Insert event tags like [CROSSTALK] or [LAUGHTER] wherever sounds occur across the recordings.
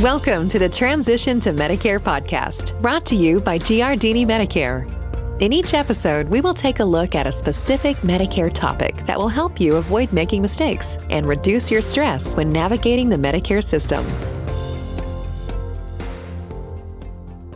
Welcome to the Transition to Medicare podcast, brought to you by Giardini Medicare. In each episode, we will take a look at a specific Medicare topic that will help you avoid making mistakes and reduce your stress when navigating the Medicare system.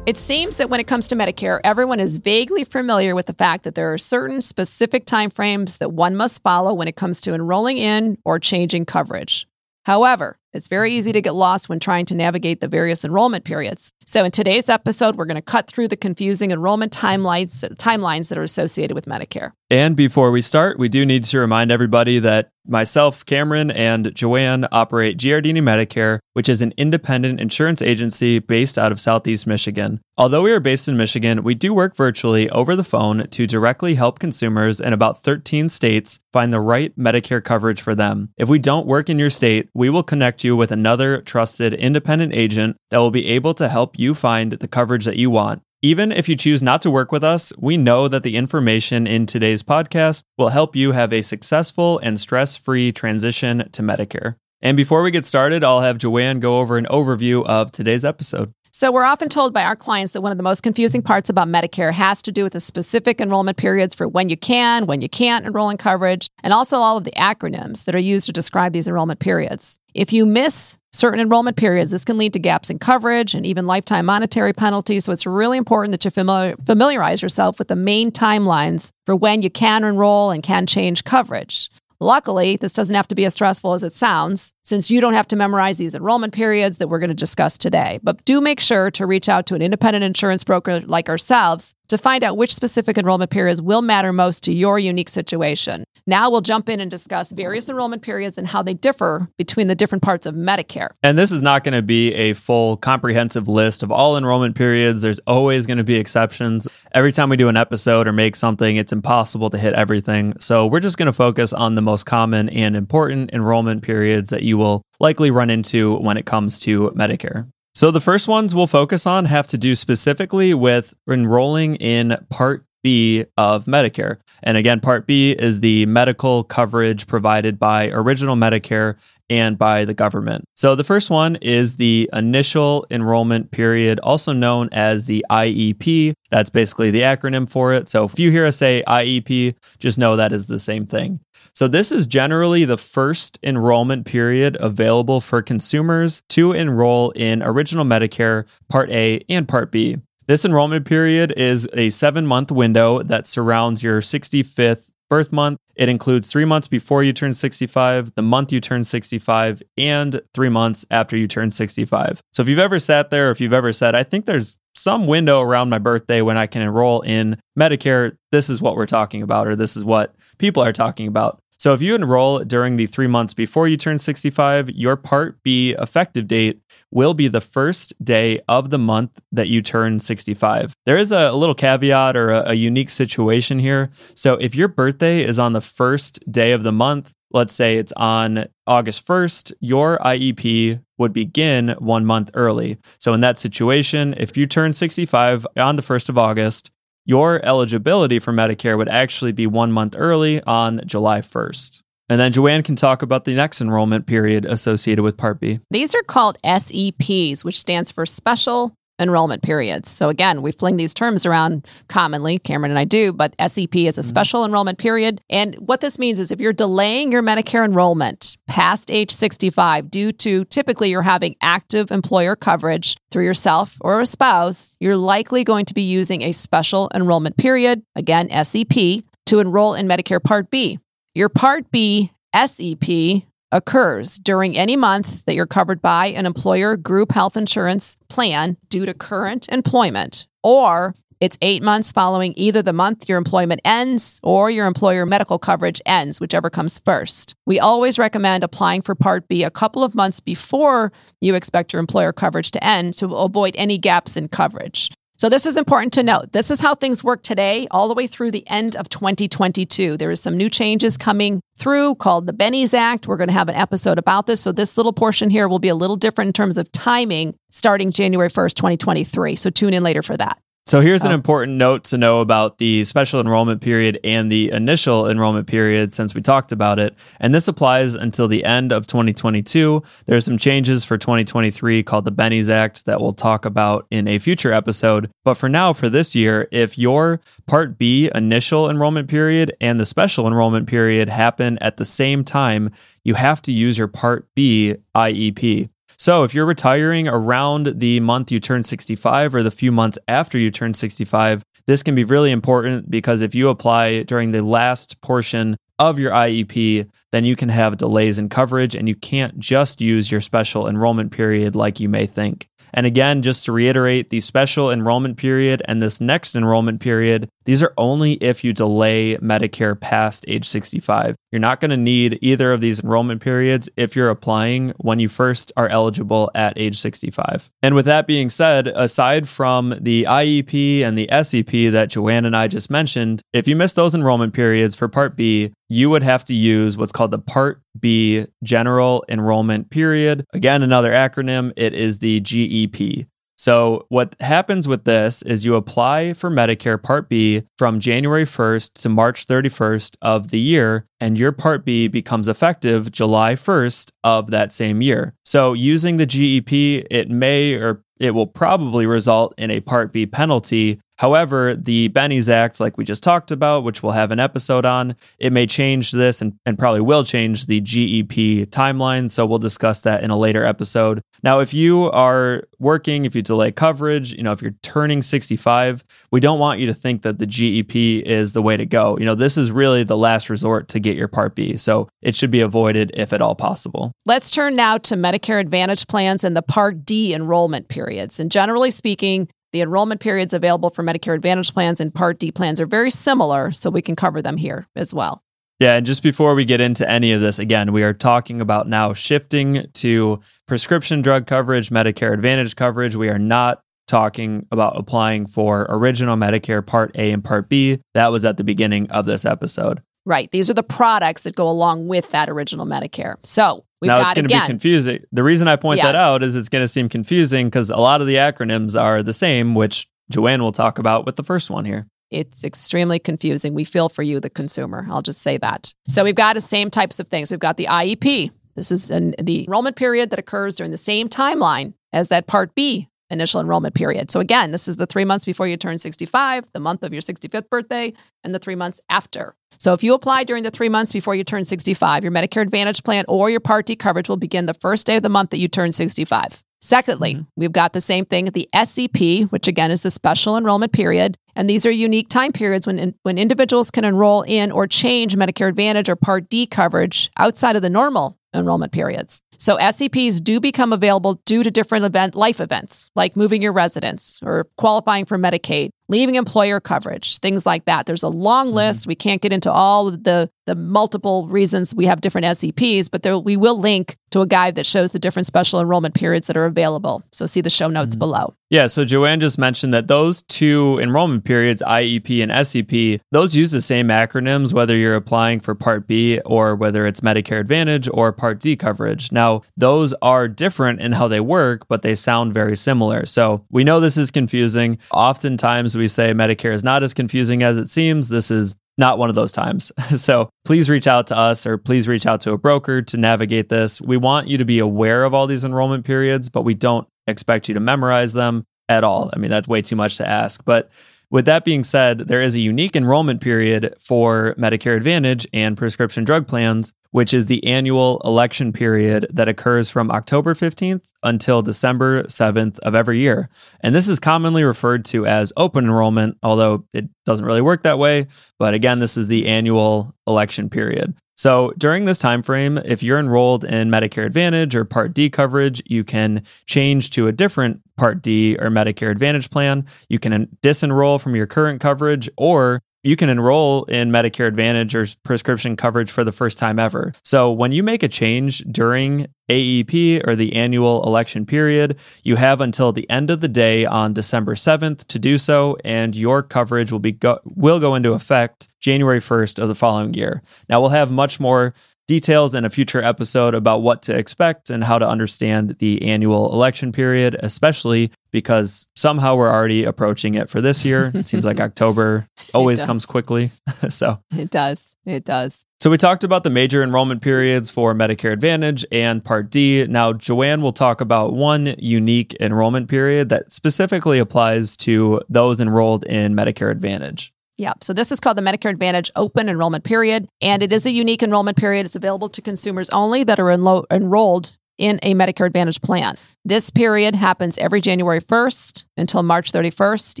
It seems that when it comes to Medicare, everyone is vaguely familiar with the fact that there are certain specific timeframes that one must follow when it comes to enrolling in or changing coverage. However, it's very easy to get lost when trying to navigate the various enrollment periods. So, in today's episode, we're going to cut through the confusing enrollment timelines, timelines that are associated with Medicare. And before we start, we do need to remind everybody that myself, Cameron, and Joanne operate Giardini Medicare, which is an independent insurance agency based out of Southeast Michigan. Although we are based in Michigan, we do work virtually over the phone to directly help consumers in about 13 states find the right Medicare coverage for them. If we don't work in your state, we will connect you with another trusted independent agent that will be able to help you find the coverage that you want. Even if you choose not to work with us, we know that the information in today's podcast will help you have a successful and stress free transition to Medicare. And before we get started, I'll have Joanne go over an overview of today's episode. So, we're often told by our clients that one of the most confusing parts about Medicare has to do with the specific enrollment periods for when you can, when you can't enroll in coverage, and also all of the acronyms that are used to describe these enrollment periods. If you miss certain enrollment periods. This can lead to gaps in coverage and even lifetime monetary penalties. So it's really important that you familiar, familiarize yourself with the main timelines for when you can enroll and can change coverage. Luckily, this doesn't have to be as stressful as it sounds, since you don't have to memorize these enrollment periods that we're going to discuss today. But do make sure to reach out to an independent insurance broker like ourselves to find out which specific enrollment periods will matter most to your unique situation. Now we'll jump in and discuss various enrollment periods and how they differ between the different parts of Medicare. And this is not going to be a full comprehensive list of all enrollment periods. There's always going to be exceptions. Every time we do an episode or make something, it's impossible to hit everything. So we're just going to focus on the most common and important enrollment periods that you will likely run into when it comes to Medicare. So the first ones we'll focus on have to do specifically with enrolling in Part B of Medicare. And again, Part B is the medical coverage provided by original Medicare and by the government. So the first one is the initial enrollment period, also known as the IEP. That's basically the acronym for it. So if you hear us say IEP, just know that is the same thing. So, this is generally the first enrollment period available for consumers to enroll in Original Medicare Part A and Part B. This enrollment period is a seven month window that surrounds your 65th birth month. It includes three months before you turn 65, the month you turn 65, and three months after you turn 65. So if you've ever sat there, or if you've ever said, I think there's some window around my birthday when I can enroll in Medicare, this is what we're talking about, or this is what people are talking about. So if you enroll during the three months before you turn 65, your Part B effective date will be the first day of the month that you turn 65. There is a, little caveat or a, a unique situation here. So if your birthday is on the first day of the month, let's say it's on August 1st, your IEP would begin one month early. So, in that situation, if you turn 65 on the 1st of August, your eligibility for Medicare would actually be one month early on July 1st. And then Joanne can talk about the next enrollment period associated with Part B. These are called SEPs, which stands for Special enrollment periods. So again, we fling these terms around commonly, Cameron and I do, but SEP is a mm-hmm. special enrollment period. And what this means is if you're delaying your Medicare enrollment past age 65 due to typically you're having active employer coverage through yourself or a spouse, you're likely going to be using a special enrollment period, again SEP, to enroll in Medicare Part B. Your Part B SEP occurs during any month that you're covered by an employer group health insurance plan due to current employment, or it's eight months following either the month your employment ends or your employer medical coverage ends, whichever comes first. We always recommend applying for Part B a couple of months before you expect your employer coverage to end to avoid any gaps in coverage. So, this is important to note. This is how things work today, all the way through the end of 2022. There is some new changes coming through called the BENES Act. We're going to have an episode about this. So, this little portion here will be a little different in terms of timing starting January 1st, 2023. So, tune in later for that. So here's an Oh. important note to know about the special enrollment period and the initial enrollment period since we talked about it. And this applies until the end of 2022. There's some changes for 2023 called the BENES Act that we'll talk about in a future episode. But for now, for this year, if your Part B initial enrollment period and the special enrollment period happen at the same time, you have to use your Part B IEP. So, if you're retiring around the month you turn 65 or the few months after you turn 65, this can be really important because if you apply during the last portion of your IEP, then you can have delays in coverage and you can't just use your special enrollment period like you may think. And again, just to reiterate, the special enrollment period and this next enrollment period, these are only if you delay Medicare past age 65. You're not going to need either of these enrollment periods if you're applying when you first are eligible at age 65. And with that being said, aside from the IEP and the SEP that Joanne and I just mentioned, if you miss those enrollment periods for Part B, you would have to use what's called the Part B General Enrollment Period. Again, another acronym, it is the GEP. So, what happens with this is you apply for Medicare Part B from January 1st to March 31st of the year, and your Part B becomes effective July 1st of that same year. So, using the GEP, it may or it will probably result in a Part B penalty. However, the BENES Act, like we just talked about, which we'll have an episode on, it may change this and, and probably will change the GEP timeline. So we'll discuss that in a later episode. Now, if you are working, if you delay coverage, you know, if you're turning 65, we don't want you to think that the GEP is the way to go. You know, this is really the last resort to get your Part B. So it should be avoided if at all possible. Let's turn now to Medicare Advantage plans and the Part D enrollment periods. And generally speaking, the enrollment periods available for Medicare Advantage plans and Part D plans are very similar, so we can cover them here as well. Yeah, and just before we get into any of this, again, we are talking about now shifting to prescription drug coverage, Medicare Advantage coverage. We are not talking about applying for original Medicare Part A and Part B. That was at the beginning of this episode. Right. These are the products that go along with that original Medicare. So we've now it's going to be confusing. The reason I point that out is it's going to seem confusing because a lot of the acronyms are the same, which Joanne will talk about with the first one here. it's extremely confusing. We feel for you, the consumer. I'll just say that. So we've got the same types of things. We've got the IEP. This is an, the enrollment period that occurs during the same timeline as that Part B initial enrollment period. So again, this is the three months before you turn 65, the month of your 65th birthday, and the three months after. So if you apply during the three months before you turn 65, your Medicare Advantage plan or your Part D coverage will begin the first day of the month that you turn 65. Secondly, mm-hmm. we've got the same thing, at the SEP, which again is the special enrollment period. And these are unique time periods when, when individuals can enroll in or change Medicare Advantage or Part D coverage outside of the normal enrollment periods. So SEPs do become available due to different event life events, like moving your residence or qualifying for Medicaid, leaving employer coverage, things like that. There's a long mm-hmm. list. We can't get into all the the multiple reasons we have different SEPs, but there, we will link to a guide that shows the different special enrollment periods that are available. So see the show notes mm-hmm. below. Yeah, so Joanne just mentioned that those two enrollment periods, IEP and SEP, those use the same acronyms, whether you're applying for Part B or whether it's Medicare Advantage or Part D coverage. Now, those are different in how they work, but they sound very similar. So we know this is confusing. Oftentimes we say Medicare is not as confusing as it seems. This is not one of those times. [LAUGHS] So please reach out to us or please reach out to a broker to navigate this. We want you to be aware of all these enrollment periods, but we don't expect you to memorize them at all. I mean, that's way too much to ask. But with that being said, there is a unique enrollment period for Medicare Advantage and prescription drug plans, which is the annual election period that occurs from October 15th until December 7th of every year. And this is commonly referred to as open enrollment, although it doesn't really work that way. But again, this is the annual election period. So during this time frame, if you're enrolled in Medicare Advantage or Part D coverage, you can change to a different Part D or Medicare Advantage plan. You can disenroll from your current coverage or you can enroll in Medicare Advantage or prescription coverage for the first time ever. So when you make a change during AEP or the annual election period, you have until the end of the day on December 7th to do so and your coverage will be go- will go into effect January 1st of the following year. Now we'll have much more details in a future episode about what to expect and how to understand the annual election period, especially because somehow we're already approaching it for this year. [LAUGHS] It seems like October always comes quickly. [LAUGHS] so it does. It does. So we talked about the major enrollment periods for Medicare Advantage and Part D. Now, Joanne will talk about one unique enrollment period that specifically applies to those enrolled in Medicare Advantage. Yeah. So this is called the Medicare Advantage Open Enrollment Period, and it is a unique enrollment period. It's available to consumers only that are enlo- enrolled in a Medicare Advantage plan. This period happens every January 1st until March 31st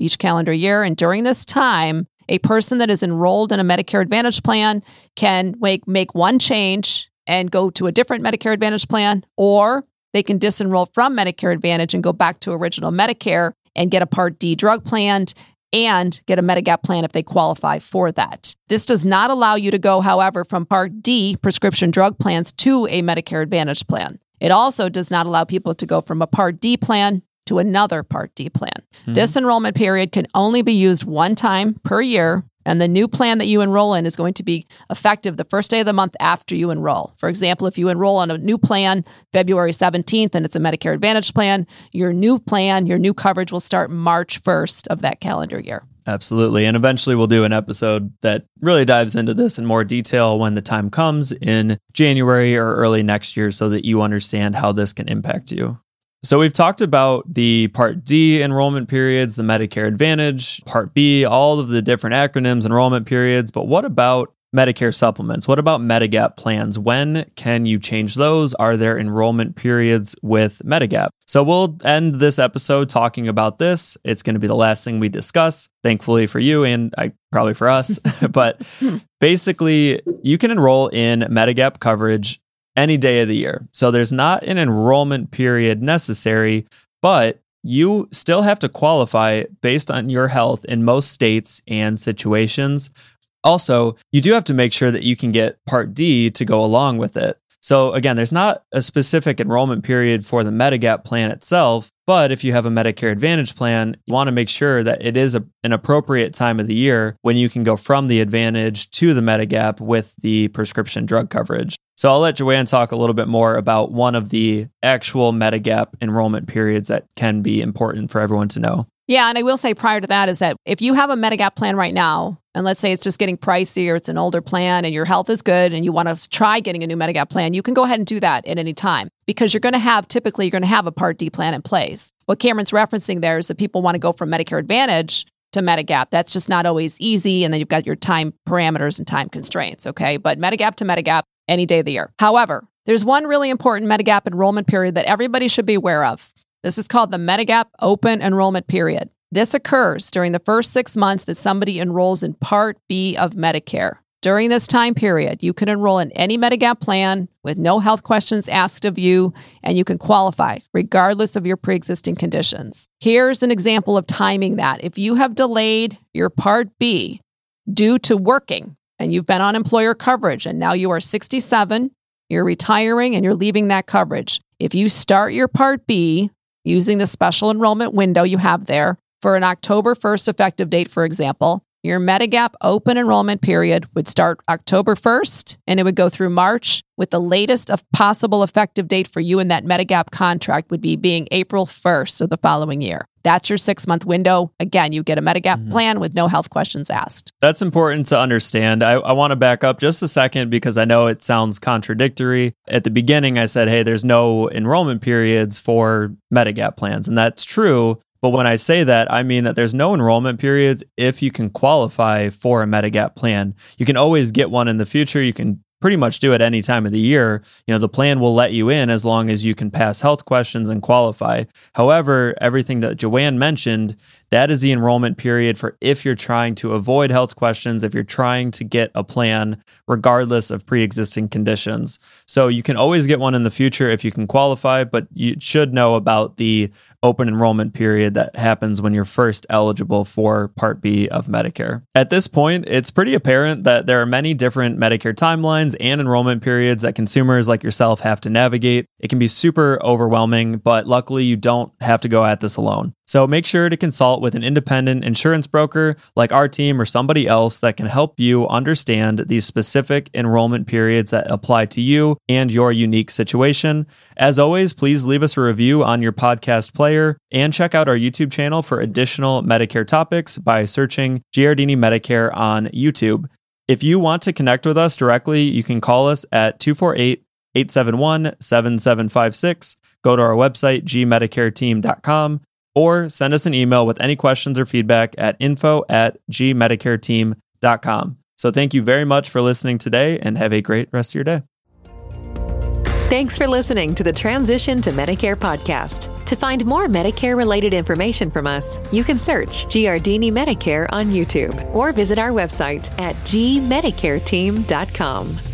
each calendar year. And during this time, a person that is enrolled in a Medicare Advantage plan can make, make one change and go to a different Medicare Advantage plan, or they can disenroll from Medicare Advantage and go back to original Medicare and get a Part D drug plan and get a Medigap plan if they qualify for that. This does not allow you to go, however, from Part D prescription drug plans to a Medicare Advantage plan. It also does not allow people to go from a Part D plan to another Part D plan. Mm-hmm. This enrollment period can only be used one time per year. And the new plan that you enroll in is going to be effective the first day of the month after you enroll. For example, if you enroll on a new plan February 17th and it's a Medicare Advantage plan, your new plan, your new coverage will start March 1st of that calendar year. Absolutely. And eventually we'll do an episode that really dives into this in more detail when the time comes in January or early next year so that you understand how this can impact you. So we've talked about the Part D enrollment periods, the Medicare Advantage, Part B, all of the different acronyms, enrollment periods, but what about Medicare supplements? What about Medigap plans? When can you change those? Are there enrollment periods with Medigap? So we'll end this episode talking about this. It's going to be the last thing we discuss, thankfully for you and I probably for us. [LAUGHS] but basically, you can enroll in Medigap coverage any day of the year. So there's not an enrollment period necessary, but you still have to qualify based on your health in most states and situations. Also, you do have to make sure that you can get Part D to go along with it. So, again, there's not a specific enrollment period for the Medigap plan itself, but if you have a Medicare Advantage plan, you want to make sure that it is a, an appropriate time of the year when you can go from the Advantage to the Medigap with the prescription drug coverage. So, I'll let Joanne talk a little bit more about one of the actual Medigap enrollment periods that can be important for everyone to know. Yeah, and I will say prior to that is that if you have a Medigap plan right now, and let's say it's just getting pricey or it's an older plan and your health is good and you want to try getting a new Medigap plan, you can go ahead and do that at any time because you're going to have typically you're going to have a Part D plan in place. What Cameron's referencing there is that people want to go from Medicare Advantage to Medigap. That's just not always easy. And then you've got your time parameters and time constraints. Okay. But Medigap to Medigap any day of the year. However, there's one really important Medigap enrollment period that everybody should be aware of. This is called the Medigap Open Enrollment Period. This occurs during the first six months that somebody enrolls in Part B of Medicare. During this time period, you can enroll in any Medigap plan with no health questions asked of you, and you can qualify regardless of your pre existing conditions. Here's an example of timing that. If you have delayed your Part B due to working and you've been on employer coverage and now you are 67, you're retiring and you're leaving that coverage, if you start your Part B using the special enrollment window you have there for an October 1st effective date, for example, your Medigap open enrollment period would start October 1st and it would go through March, with the latest of possible effective date for you in that Medigap contract would be being April 1st of the following year. That's your six month window. Again, you get a Medigap mm-hmm. plan with no health questions asked. That's important to understand. I, I want to back up just a second because I know it sounds contradictory. At the beginning, I said, hey, there's no enrollment periods for Medigap plans. And that's true. But when I say that, I mean that there's no enrollment periods if you can qualify for a Medigap plan. You can always get one in the future. You can pretty much do it any time of the year. You know, the plan will let you in as long as you can pass health questions and qualify. However, everything that Joanne mentioned, that is the enrollment period for if you're trying to avoid health questions, if you're trying to get a plan regardless of pre-existing conditions. So you can always get one in the future if you can qualify, but you should know about the open enrollment period that happens when you're first eligible for Part B of Medicare. At this point, it's pretty apparent that there are many different Medicare timelines and enrollment periods that consumers like yourself have to navigate. It can be super overwhelming, but luckily you don't have to go at this alone. So make sure to consult with an independent insurance broker like our team or somebody else that can help you understand these specific enrollment periods that apply to you and your unique situation. As always, please leave us a review on your podcast player and check out our YouTube channel for additional Medicare topics by searching Giardini Medicare on YouTube. If you want to connect with us directly, you can call us at 248 871 7756. Go to our website, gmedicareteam.com or send us an email with any questions or feedback at info at gmedicareteam.com. So thank you very much for listening today and have a great rest of your day. Thanks for listening to the Transition to Medicare podcast. To find more Medicare related information from us, you can search Giardini Medicare on YouTube or visit our website at gmedicareteam.com.